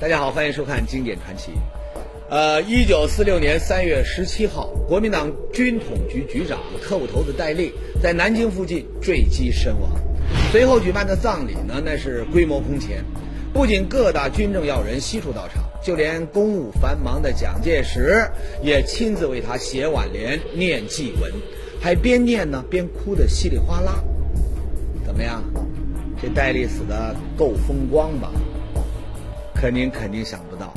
大家好，欢迎收看《经典传奇》。呃，一九四六年三月十七号，国民党军统局局长、特务头子戴笠在南京附近坠机身亡。随后举办的葬礼呢，那是规模空前，不仅各大军政要人悉数到场，就连公务繁忙的蒋介石也亲自为他写挽联、念祭文，还边念呢边哭得稀里哗啦。怎么样？这戴笠死的够风光吧？可您肯定想不到，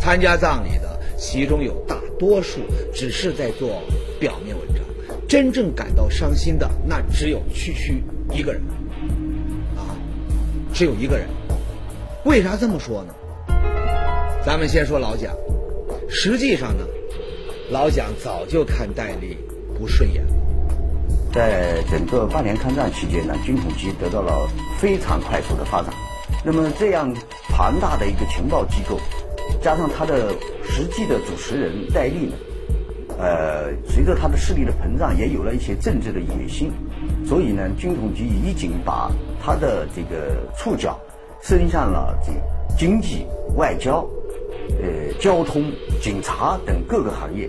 参加葬礼的其中有大多数只是在做表面文章，真正感到伤心的那只有区区一个人，啊，只有一个人。为啥这么说呢？咱们先说老蒋，实际上呢，老蒋早就看戴笠不顺眼了。在整个八年抗战期间呢，军统局得到了非常快速的发展。那么这样庞大的一个情报机构，加上他的实际的主持人戴笠呢，呃，随着他的势力的膨胀，也有了一些政治的野心，所以呢，军统局已经把他的这个触角伸向了这经济、外交、呃交通、警察等各个行业，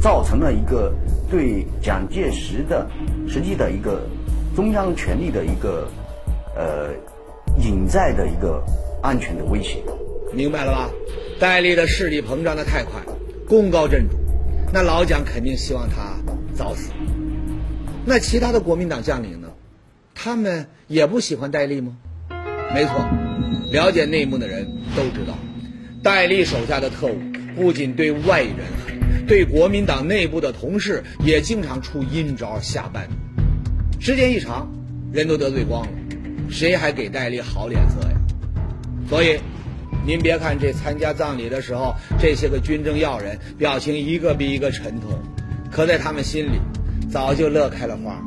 造成了一个对蒋介石的实际的一个中央权力的一个呃。隐在的一个安全的威胁，明白了吧？戴笠的势力膨胀的太快，功高震主，那老蒋肯定希望他早死。那其他的国民党将领呢？他们也不喜欢戴笠吗？没错，了解内幕的人都知道，戴笠手下的特务不仅对外人狠，对国民党内部的同事也经常出阴招下绊。时间一长，人都得罪光了。谁还给戴笠好脸色呀？所以，您别看这参加葬礼的时候，这些个军政要人表情一个比一个沉痛，可在他们心里，早就乐开了花。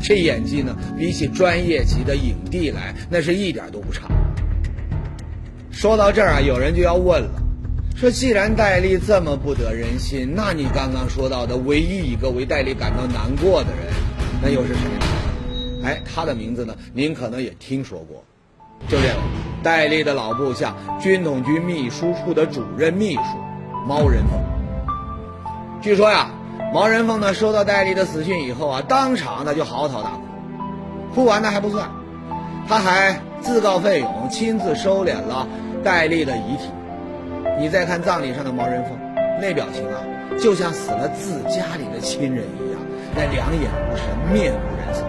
这演技呢，比起专业级的影帝来，那是一点都不差。说到这儿啊，有人就要问了：说既然戴笠这么不得人心，那你刚刚说到的唯一一个为戴笠感到难过的人，那又是谁呢？哎，他的名字呢？您可能也听说过，就这个戴笠的老部下，军统局秘书处的主任秘书毛人凤。据说呀，毛人凤呢收到戴笠的死讯以后啊，当场他就嚎啕大哭。哭完呢还不算，他还自告奋勇亲自收敛了戴笠的遗体。你再看葬礼上的毛人凤，那表情啊，就像死了自家里的亲人一样，那两眼无神，面无人色。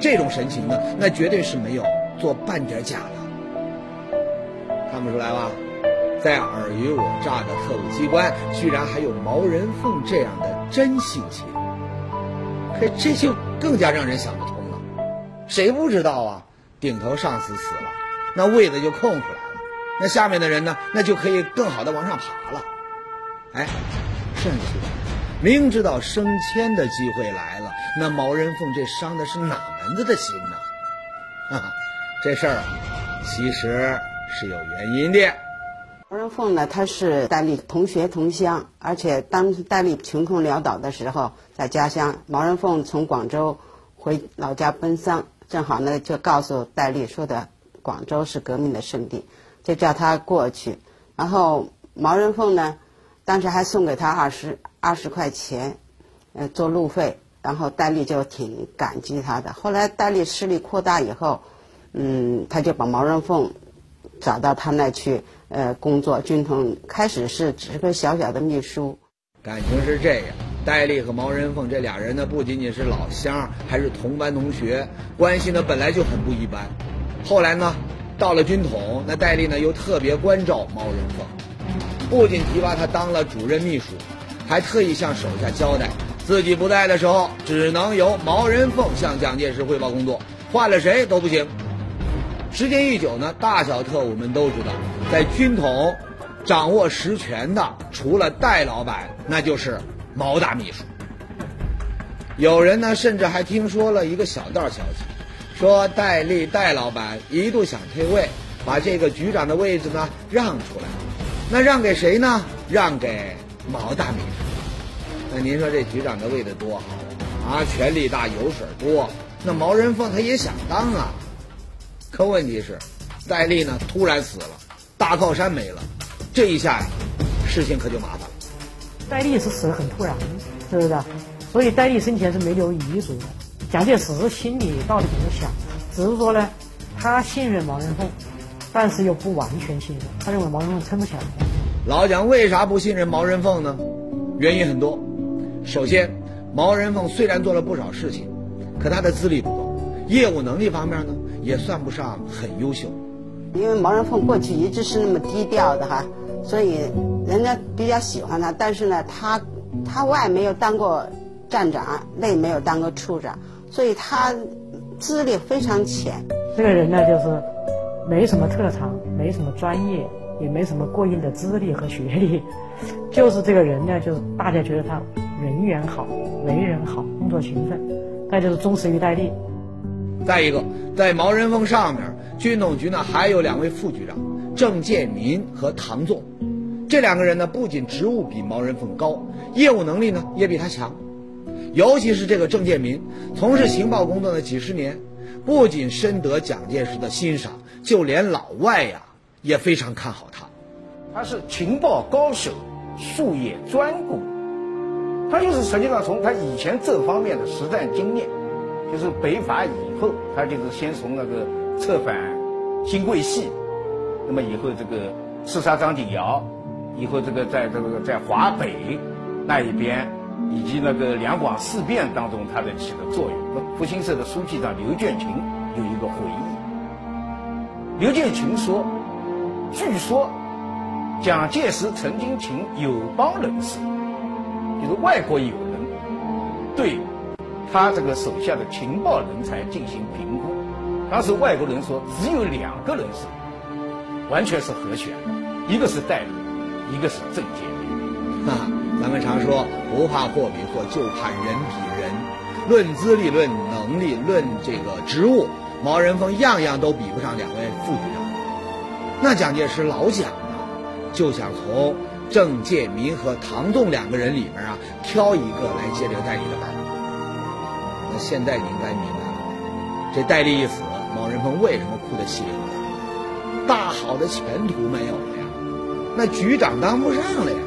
这种神情呢，那绝对是没有做半点假的，看不出来吧？在尔虞我诈的特务机关，居然还有毛人凤这样的真性情，可这就更加让人想不通了。谁不知道啊？顶头上司死了，那位子就空出来了，那下面的人呢，那就可以更好的往上爬了。哎，甚至明知道升迁的机会来了，那毛人凤这伤的是哪？子的心呢？啊，这事儿，其实是有原因的。毛人凤呢，他是戴笠同学同乡，而且当时戴笠穷困潦倒的时候，在家乡，毛人凤从广州回老家奔丧，正好呢就告诉戴笠说的广州是革命的圣地，就叫他过去。然后毛人凤呢，当时还送给他二十二十块钱，呃，做路费。然后戴笠就挺感激他的。后来戴笠势力扩大以后，嗯，他就把毛人凤找到他那去呃工作。军统开始是只是个小小的秘书。感情是这样，戴笠和毛人凤这俩人呢，不仅仅是老乡，还是同班同学，关系呢本来就很不一般。后来呢，到了军统，那戴笠呢又特别关照毛人凤，不仅提拔他当了主任秘书，还特意向手下交代。自己不在的时候，只能由毛人凤向蒋介石汇报工作，换了谁都不行。时间一久呢，大小特务们都知道，在军统掌握实权的，除了戴老板，那就是毛大秘书。有人呢，甚至还听说了一个小道消息，说戴笠戴老板一度想退位，把这个局长的位置呢让出来，那让给谁呢？让给毛大秘书。那您说这局长的位子多好啊，权力大，油水多。那毛人凤他也想当啊，可问题是，戴笠呢突然死了，大靠山没了，这一下呀，事情可就麻烦了。戴笠是死的很突然，是不是？所以戴笠生前是没留遗嘱的。蒋介石心里到底怎么想？只是说呢，他信任毛人凤，但是又不完全信任，他认为毛人凤撑不起来。老蒋为啥不信任毛人凤呢？原因很多。首先，毛人凤虽然做了不少事情，可他的资历不够，业务能力方面呢，也算不上很优秀。因为毛人凤过去一直是那么低调的哈，所以人家比较喜欢他。但是呢，他他外没有当过站长，内没有当过处长，所以他资历非常浅。这个人呢，就是没什么特长，没什么专业，也没什么过硬的资历和学历，就是这个人呢，就是大家觉得他人缘好，为人好，工作勤奋，再就是忠实于戴笠。再一个，在毛人凤上面，军统局呢还有两位副局长，郑建民和唐纵。这两个人呢，不仅职务比毛人凤高，业务能力呢也比他强。尤其是这个郑建民，从事情报工作的几十年，不仅深得蒋介石的欣赏，就连老外呀也非常看好他。他是情报高手，术业专攻。他就是实际上从他以前这方面的实战经验。就是北伐以后，他就是先从那个策反新桂系，那么以后这个刺杀张景尧，以后这个在这个在华北那一边，以及那个两广事变当中，他的起的作用。复兴社的书记长刘建群有一个回忆，刘建群说，据说蒋介石曾经请友邦人士，就是外国友人，对。他这个手下的情报人才进行评估，当时外国人说只有两个人是完全是合选，一个是戴笠，一个是郑介民。那咱们常说不怕货比货，就怕人比人。论资历、论能力、论这个职务，毛人凤样样都比不上两位副局长。那蒋介石老蒋呢，就想从郑介民和唐栋两个人里面啊挑一个来接这个戴笠的班。那现在你应该明白了，这戴笠一死，毛人凤为什么哭得稀里哗啦？大好的前途没有了呀，那局长当不上了呀，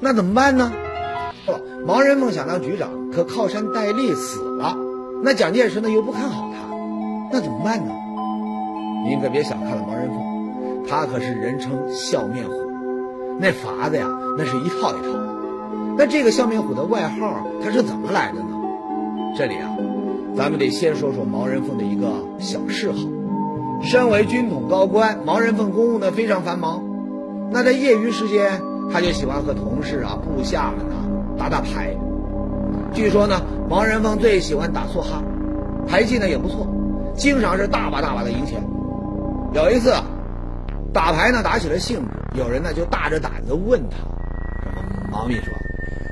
那怎么办呢？不，毛人凤想当局长，可靠山戴笠死了，那蒋介石呢又不看好他，那怎么办呢？您可别小看了毛人凤，他可是人称笑面虎，那法子呀，那是一套一套的。那这个笑面虎的外号，他是怎么来的呢？这里啊，咱们得先说说毛人凤的一个小嗜好。身为军统高官，毛人凤公务呢非常繁忙，那在业余时间，他就喜欢和同事啊、部下们呢打打牌。据说呢，毛人凤最喜欢打梭哈，牌技呢也不错，经常是大把大把的赢钱。有一次，打牌呢打起了兴致，有人呢就大着胆子问他：“毛秘书，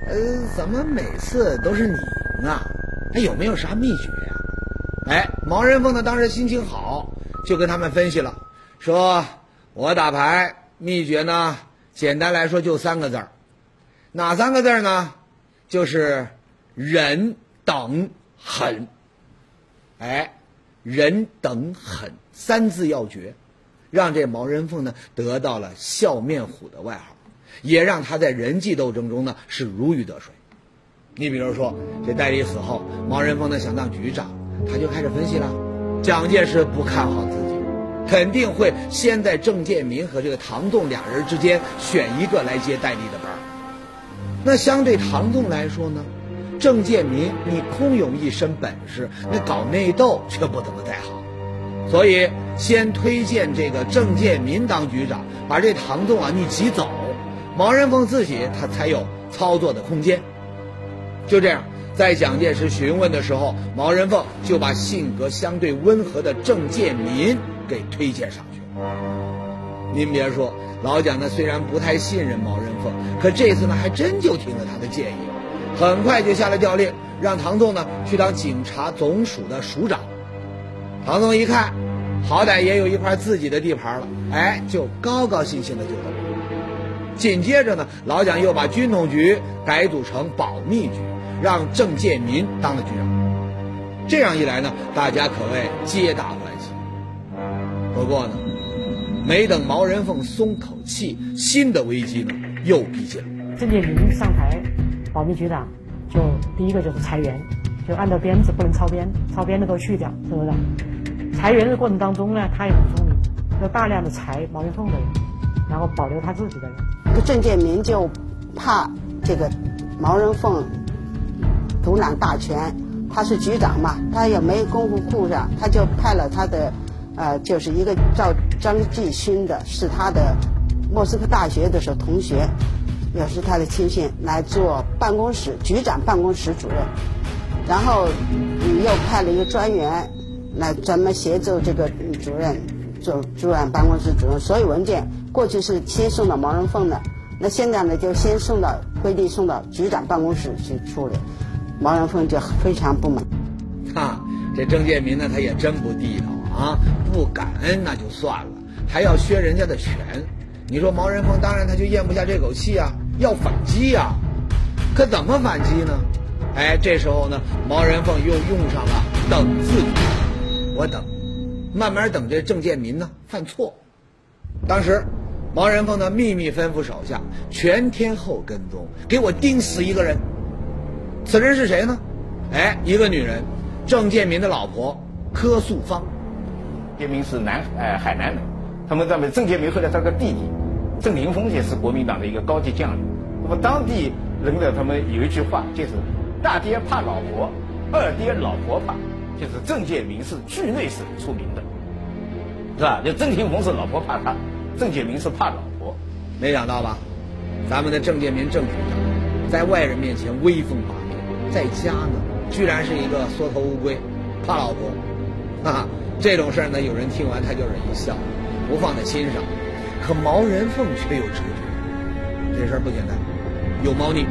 呃，怎么每次都是你赢啊？”还有没有啥秘诀呀？哎，毛人凤呢？当时心情好，就跟他们分析了，说：“我打牌秘诀呢，简单来说就三个字儿，哪三个字儿呢？就是忍等狠。哎，忍等狠三字要诀，让这毛人凤呢得到了笑面虎的外号，也让他在人际斗争中呢是如鱼得水。你比如说，这戴笠死后，毛人凤呢想当局长，他就开始分析了。蒋介石不看好自己，肯定会先在郑介民和这个唐纵俩人之间选一个来接戴笠的班那相对唐纵来说呢，郑介民你空有一身本事，那搞内斗却不怎么太好，所以先推荐这个郑介民当局长，把这唐纵啊你挤走，毛人凤自己他才有操作的空间。就这样，在蒋介石询问的时候，毛人凤就把性格相对温和的郑介民给推荐上去了。您别说，老蒋呢虽然不太信任毛人凤，可这次呢还真就听了他的建议，很快就下了调令，让唐纵呢去当警察总署的署长。唐僧一看，好歹也有一块自己的地盘了，哎，就高高兴兴的就走了。紧接着呢，老蒋又把军统局改组成保密局。让郑介民当了局长，这样一来呢，大家可谓皆大欢喜。不过呢，没等毛人凤松口气，新的危机呢又逼近了。郑介民上台，保密局长就第一个就是裁员，就按照编制不能超编，超编的都去掉，是不是？裁员的过程当中呢，他也很聪明，要大量的裁毛人凤的人，然后保留他自己的人。郑建民就怕这个毛人凤独揽大权，他是局长嘛，他也没功夫顾上，他就派了他的呃，就是一个叫张继勋的，是他的莫斯科大学的时候同学，也是他的亲信，来做办公室局长办公室主任，然后又派了一个专员来专门协助这个主任做主任办公室主任，所有文件过去是先送到毛人凤的。那现在呢，就先送到规定送到局长办公室去处理，毛人凤就非常不满。哈，这郑介民呢，他也真不地道啊！不感恩那就算了，还要削人家的权。你说毛人凤当然他就咽不下这口气啊，要反击呀。可怎么反击呢？哎，这时候呢，毛人凤又用上了等字我等，慢慢等这郑建民呢犯错。当时。毛人凤呢，秘密吩咐手下全天候跟踪，给我盯死一个人。此人是谁呢？哎，一个女人，郑建民的老婆柯素芳。建民是南哎海南人，他们认为郑建民后来他个弟弟郑林峰也是国民党的一个高级将领。那么当地人呢，他们有一句话就是“大爹怕老婆，二爹老婆怕”，就是郑建民是惧内省出名的，是吧？就郑林峰是老婆怕他。郑介民是怕老婆，没想到吧？咱们的郑介民郑局长，在外人面前威风八面，在家呢，居然是一个缩头乌龟，怕老婆。啊，这种事儿呢，有人听完他就是一笑，不放在心上。可毛人凤却有直觉，这事儿不简单，有猫腻。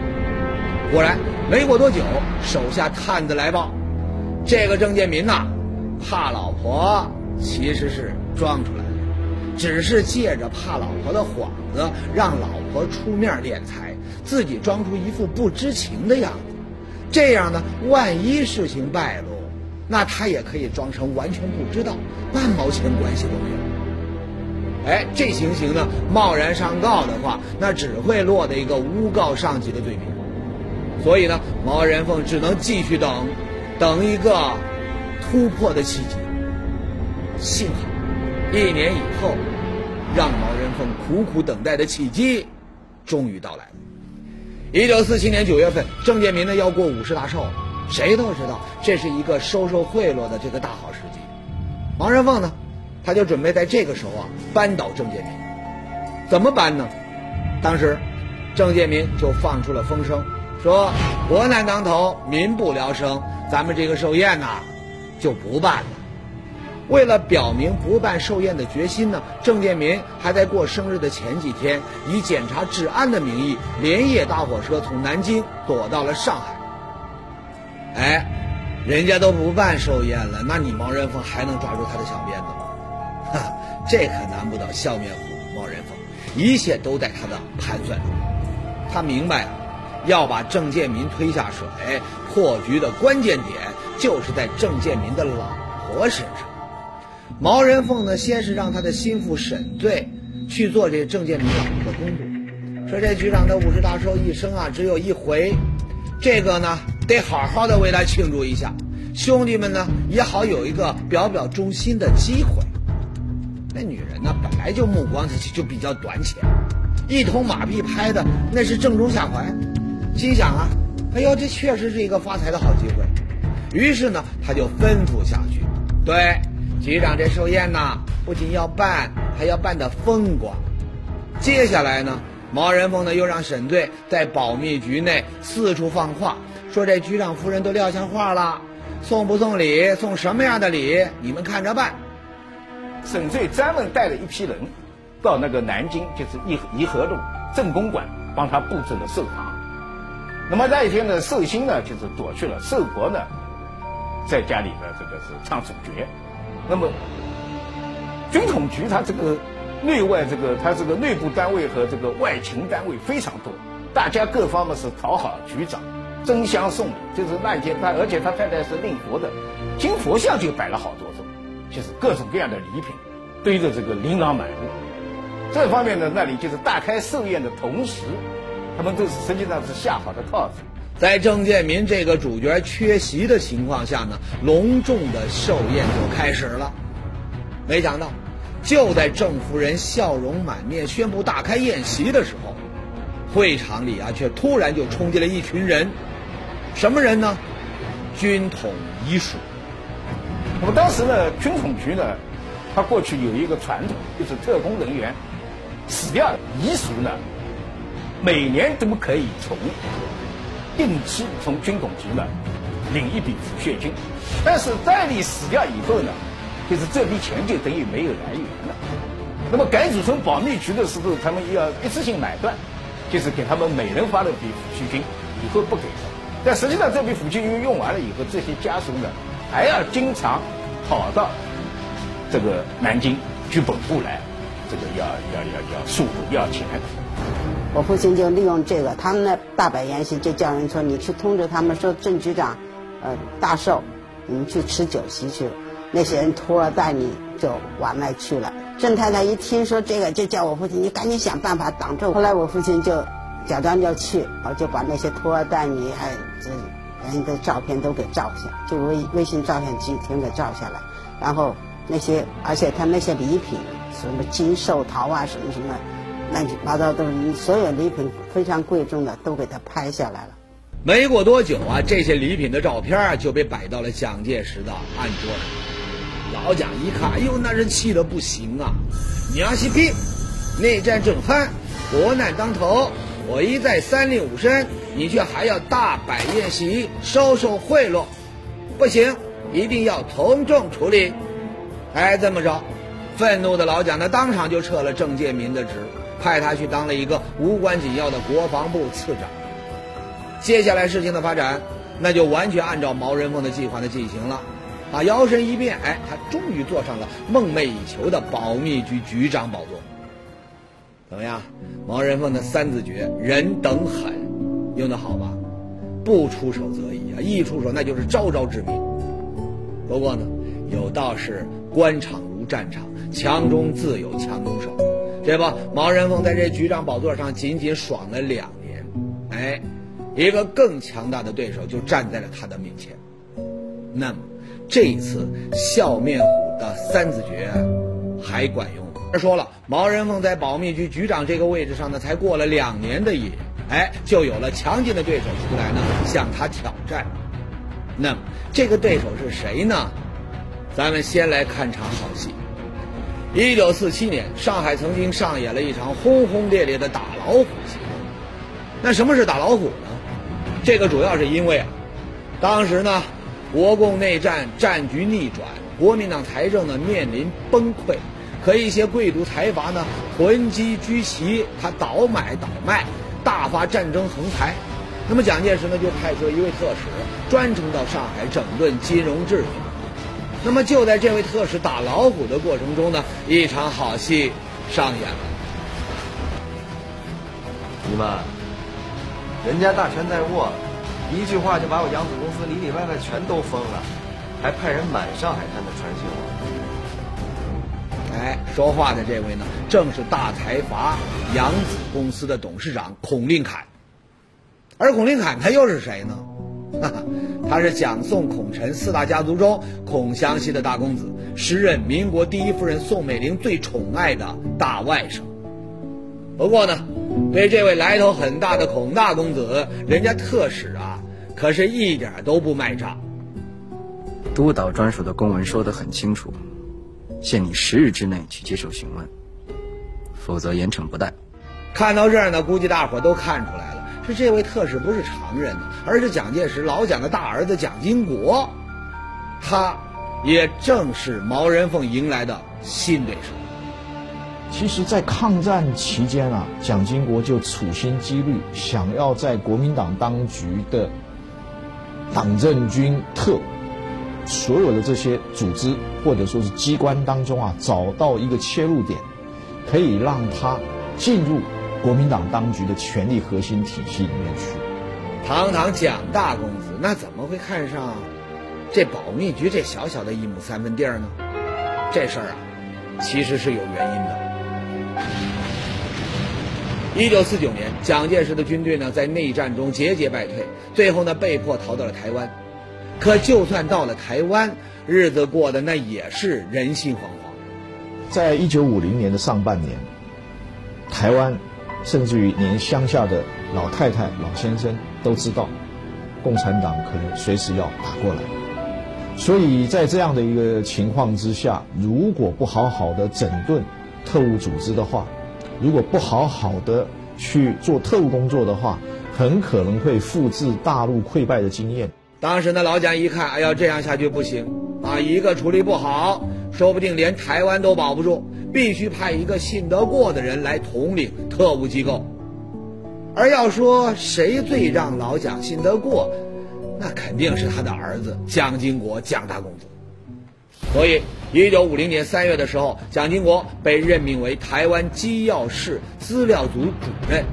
果然，没过多久，手下探子来报，这个郑建民呐，怕老婆，其实是装出来的。只是借着怕老婆的幌子，让老婆出面敛财，自己装出一副不知情的样子。这样呢，万一事情败露，那他也可以装成完全不知道，半毛钱关系都没有。哎，这情形呢，贸然上告的话，那只会落得一个诬告上级的罪名。所以呢，毛人凤只能继续等，等一个突破的契机。幸好。一年以后，让毛人凤苦苦等待的契机，终于到来了。一九四七年九月份，郑介民呢要过五十大寿，谁都知道这是一个收受贿赂的这个大好时机。毛人凤呢，他就准备在这个时候啊扳倒郑介民。怎么扳呢？当时，郑介民就放出了风声，说国难当头，民不聊生，咱们这个寿宴呐，就不办了。为了表明不办寿宴的决心呢，郑建民还在过生日的前几天，以检查治安的名义，连夜搭火车从南京躲到了上海。哎，人家都不办寿宴了，那你毛人凤还能抓住他的小辫子吗？哈，这可难不倒笑面虎毛人凤，一切都在他的盘算中。他明白啊，要把郑建民推下水，破局的关键点就是在郑建民的老婆身上。毛人凤呢，先是让他的心腹沈醉去做这郑建民老婆的公主，说这局长的五十大寿一生啊只有一回，这个呢得好好的为他庆祝一下，兄弟们呢也好有一个表表忠心的机会。那女人呢本来就目光就就比较短浅，一通马屁拍的那是正中下怀，心想啊，哎呦这确实是一个发财的好机会，于是呢他就吩咐下去，对。局长，这寿宴呐，不仅要办，还要办得风光。接下来呢，毛人凤呢又让沈醉在保密局内四处放话，说这局长夫人都撂下话了，送不送礼，送什么样的礼，你们看着办。沈醉专门带了一批人，到那个南京，就是颐颐和路正公馆，帮他布置了寿堂。那么那一天呢，寿星呢就是躲去了，寿国呢在家里呢这个是唱主角。那么，军统局它这个内外这个它这个内部单位和这个外勤单位非常多，大家各方面是讨好局长，争相送礼。就是那一天他，而且他太太是令佛的，金佛像就摆了好多种，就是各种各样的礼品，堆着这个琳琅满目。这方面呢，那里就是大开寿宴的同时，他们都是实际上是下好的套子。在郑建民这个主角缺席的情况下呢，隆重的寿宴就开始了。没想到，就在郑夫人笑容满面宣布大开宴席的时候，会场里啊却突然就冲进了一群人。什么人呢？军统遗属。那么当时呢，军统局呢，它过去有一个传统，就是特工人员死掉遗属呢，每年都可以从定期从军统局呢领一笔抚恤金。但是戴笠死掉以后呢，就是这笔钱就等于没有来源了。那么改组成保密局的时候，他们要一次性买断，就是给他们每人发了笔抚恤金，以后不给了。但实际上这笔抚恤金用完了以后，这些家属呢还要经常跑到这个南京局本部来，这个要要要要诉苦要钱。我父亲就利用这个，他们那大摆宴席就叫人说：“你去通知他们说郑局长，呃，大寿，你们去吃酒席去。”那些人拖儿带女就往那去了。郑太太一听说这个，就叫我父亲：“你赶紧想办法挡住。”后来我父亲就假装要去，我就把那些拖儿带女还这人的照片都给照下，就微微信照相机全给照下来。然后那些，而且他那些礼品，什么金寿桃啊，什么什么。乱七八糟都是所有礼品非常贵重的都给他拍下来了。没过多久啊，这些礼品的照片就被摆到了蒋介石的案桌上。老蒋一看，哎呦，那人气得不行啊！娘西皮，内战正酣，国难当头，我一再三令五申，你却还要大摆宴席，收受贿赂，不行，一定要从重处理。哎，这么着，愤怒的老蒋呢，当场就撤了郑介民的职。派他去当了一个无关紧要的国防部次长。接下来事情的发展，那就完全按照毛人凤的计划的进行了。啊，摇身一变，哎，他终于坐上了梦寐以求的保密局局长宝座。怎么样，毛人凤的三字诀“人等狠”用的好吧？不出手则已啊，一出手那就是招招致命。不过呢，有道是官场如战场，强中自有强中手。这不，毛人凤在这局长宝座上仅仅爽了两年，哎，一个更强大的对手就站在了他的面前。那么，这一次笑面虎的三字诀还管用吗？说了，毛人凤在保密局局长这个位置上呢，才过了两年的瘾，哎，就有了强劲的对手出来呢，向他挑战。那么，这个对手是谁呢？咱们先来看场好戏。一九四七年，上海曾经上演了一场轰轰烈烈的打老虎戏。那什么是打老虎呢？这个主要是因为啊，当时呢，国共内战战局逆转，国民党财政呢面临崩溃，可一些贵族财阀呢囤积居奇，他倒买倒卖，大发战争横财。那么蒋介石呢就派出一位特使，专程到上海整顿金融秩序。那么就在这位特使打老虎的过程中呢，一场好戏上演了。你们，人家大权在握，一句话就把我扬子公司里里外外全都封了，还派人满上海滩的传信我。哎，说话的这位呢，正是大财阀扬子公司的董事长孔令侃。而孔令侃他又是谁呢？哈哈。他是蒋宋孔陈四大家族中孔祥熙的大公子，时任民国第一夫人宋美龄最宠爱的大外甥。不过呢，对这位来头很大的孔大公子，人家特使啊，可是一点都不卖账。督导专属的公文说得很清楚，限你十日之内去接受询问，否则严惩不贷。看到这儿呢，估计大伙都看出来了。是这位特使不是常人，而是蒋介石老蒋的大儿子蒋经国，他，也正是毛人凤迎来的新对手。其实，在抗战期间啊，蒋经国就处心积虑想要在国民党当局的党政军特所有的这些组织或者说是机关当中啊，找到一个切入点，可以让他进入。国民党当局的权力核心体系里面去，堂堂蒋大公子，那怎么会看上这保密局这小小的一亩三分地儿呢？这事儿啊，其实是有原因的。一九四九年，蒋介石的军队呢在内战中节节败退，最后呢被迫逃到了台湾。可就算到了台湾，日子过得那也是人心惶惶。在一九五零年的上半年，台湾甚至于连乡下的老太太、老先生都知道，共产党可能随时要打过来。所以在这样的一个情况之下，如果不好好的整顿特务组织的话，如果不好好的去做特务工作的话，很可能会复制大陆溃败的经验。当时呢，老蒋一看，哎呀，这样下去不行啊！一个处理不好，说不定连台湾都保不住，必须派一个信得过的人来统领特务机构。而要说谁最让老蒋信得过，那肯定是他的儿子蒋经国，蒋大公子。所以，一九五零年三月的时候，蒋经国被任命为台湾机要室资料组主任。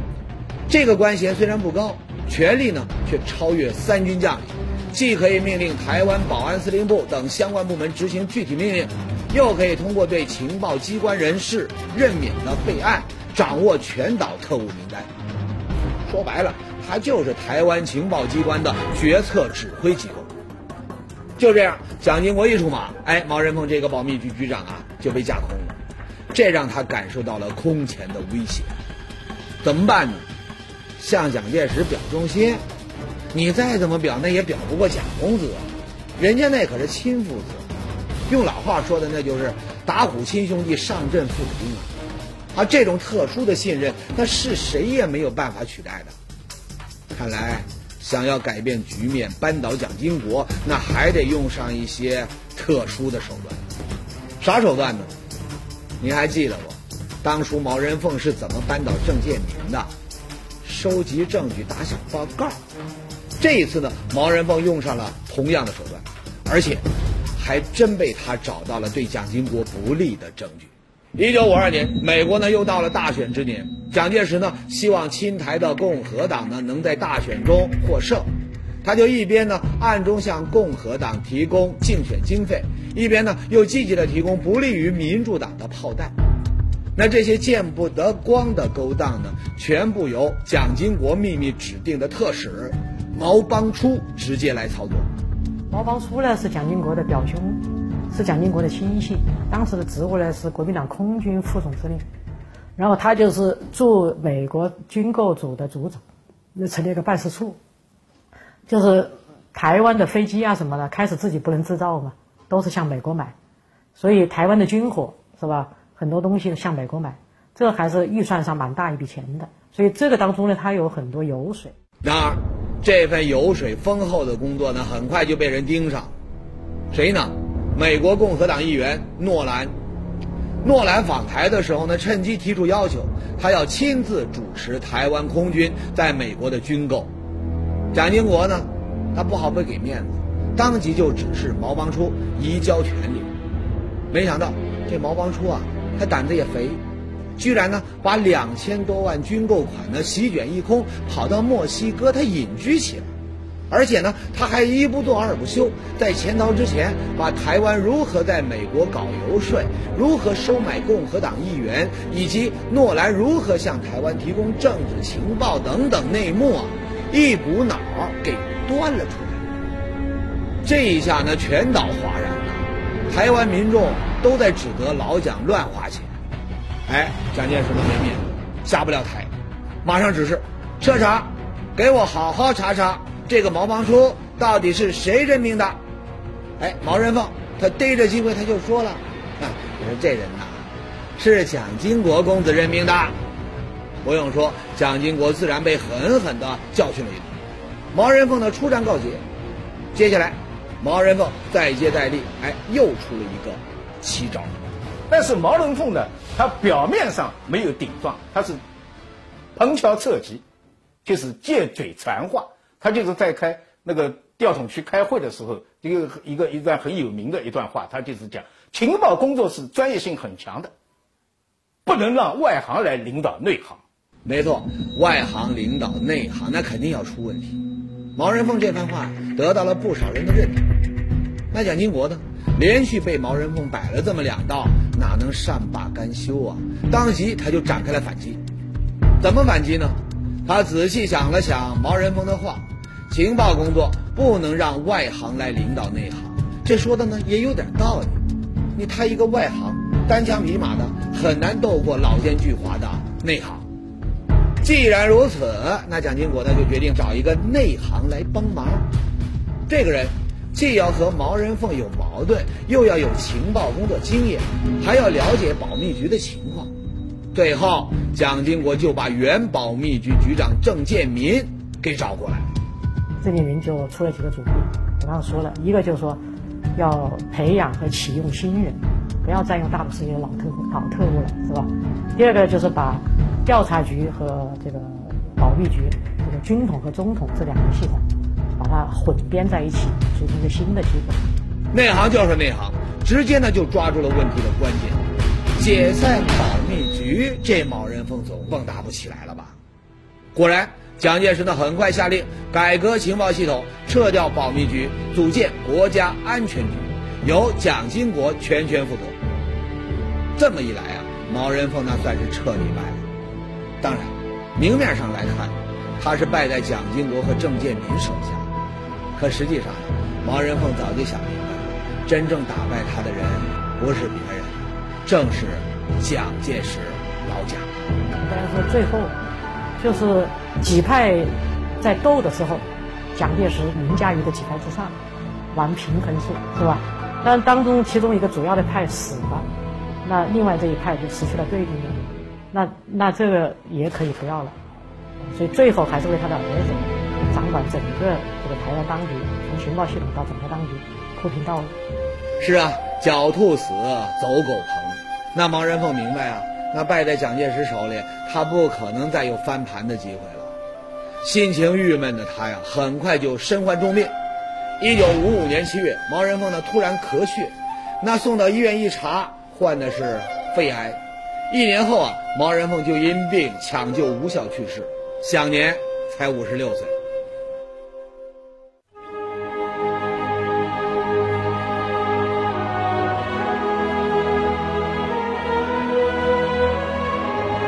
这个官衔虽然不高，权力呢却超越三军将领。既可以命令台湾保安司令部等相关部门执行具体命令，又可以通过对情报机关人士任免的备案，掌握全岛特务名单。说白了，他就是台湾情报机关的决策指挥机构。就这样，蒋经国一出马，哎，毛人凤这个保密局局长啊就被架空了，这让他感受到了空前的威胁。怎么办呢？向蒋介石表忠心。你再怎么表，那也表不过蒋公子，人家那可是亲父子，用老话说的，那就是打虎亲兄弟，上阵父子兵啊！而，这种特殊的信任，那是谁也没有办法取代的。看来，想要改变局面，扳倒蒋经国，那还得用上一些特殊的手段。啥手段呢？您还记得不？当初毛人凤是怎么扳倒郑介民的？收集证据，打小报告。这一次呢，毛人凤用上了同样的手段，而且还真被他找到了对蒋经国不利的证据。一九五二年，美国呢又到了大选之年，蒋介石呢希望亲台的共和党呢能在大选中获胜，他就一边呢暗中向共和党提供竞选经费，一边呢又积极的提供不利于民主党的炮弹。那这些见不得光的勾当呢，全部由蒋经国秘密指定的特使。毛邦初直接来操作。毛邦初呢是蒋经国的表兄，是蒋经国的亲信。当时的职务呢是国民党空军副总司令。然后他就是驻美国军购组的组长，那成立一个办事处。就是台湾的飞机啊什么的，开始自己不能制造嘛，都是向美国买。所以台湾的军火是吧，很多东西向美国买，这还是预算上蛮大一笔钱的。所以这个当中呢，他有很多油水。然而。这份油水丰厚的工作呢，很快就被人盯上。谁呢？美国共和党议员诺兰。诺兰访台的时候呢，趁机提出要求，他要亲自主持台湾空军在美国的军购。蒋经国呢，他不好不给面子，当即就指示毛邦初移交权力。没想到这毛邦初啊，他胆子也肥。居然呢，把两千多万军购款呢席卷一空，跑到墨西哥，他隐居起来，而且呢，他还一不做二不休，在潜逃之前，把台湾如何在美国搞游说，如何收买共和党议员，以及诺兰如何向台湾提供政治情报等等内幕啊，一股脑给端了出来。这一下呢，全岛哗然了，台湾民众都在指责老蒋乱花钱。哎，蒋介石都没面，下不了台，马上指示彻查，给我好好查查这个毛邦初到底是谁任命的。哎，毛人凤他逮着机会他就说了，啊，你说这人呐，是蒋经国公子任命的。不用说，蒋经国自然被狠狠的教训了一顿。毛人凤的出战告捷，接下来，毛人凤再接再厉，哎，又出了一个奇招。但是毛人凤呢，他表面上没有顶撞，他是旁敲侧击，就是借嘴传话。他就是在开那个调统区开会的时候，一个一个一段很有名的一段话，他就是讲情报工作是专业性很强的，不能让外行来领导内行。没错，外行领导内行，那肯定要出问题。毛人凤这番话得到了不少人的认同。那蒋经国呢？连续被毛人凤摆了这么两道，哪能善罢甘休啊？当即他就展开了反击。怎么反击呢？他仔细想了想毛人凤的话，情报工作不能让外行来领导内行，这说的呢也有点道理。你他一个外行，单枪匹马的很难斗过老奸巨猾的内行。既然如此，那蒋经国呢就决定找一个内行来帮忙。这个人既要和毛人凤有矛盾，又要有情报工作经验，还要了解保密局的情况。最后，蒋经国就把原保密局局长郑建民给找过来。郑建民就出了几个主意，我刚说了一个就是说，要培养和启用新人，不要再用大部时间老特务老特务了，是吧？第二个就是把调查局和这个保密局，这个军统和中统这两个系统，把它混编在一起，组成一个新的机构。内行就是内行，直接呢就抓住了问题的关键。解散保密局，这毛人凤总蹦跶不起来了吧？果然，蒋介石呢很快下令改革情报系统，撤掉保密局，组建国家安全局，由蒋经国全权负责。这么一来啊，毛人凤那算是彻底败了。当然，明面上来看，他是败在蒋经国和郑介民手下，可实际上，毛人凤早就想明白了，真正打败他的人不是别人。正是蒋介石老蒋。大家说最后就是几派在斗的时候，蒋介石凌驾于这几派之上，玩平衡术，是吧？但当中其中一个主要的派死了，那另外这一派就失去了对立面，那那这个也可以不要了。所以最后还是为他的儿子掌管整个个台湾当局，从情报系统到整个当局铺平道路。是啊，狡兔死，走狗烹。那毛人凤明白啊，那败在蒋介石手里，他不可能再有翻盘的机会了。心情郁闷的他呀，很快就身患重病。一九五五年七月，毛人凤呢突然咳血，那送到医院一查，患的是肺癌。一年后啊，毛人凤就因病抢救无效去世，享年才五十六岁。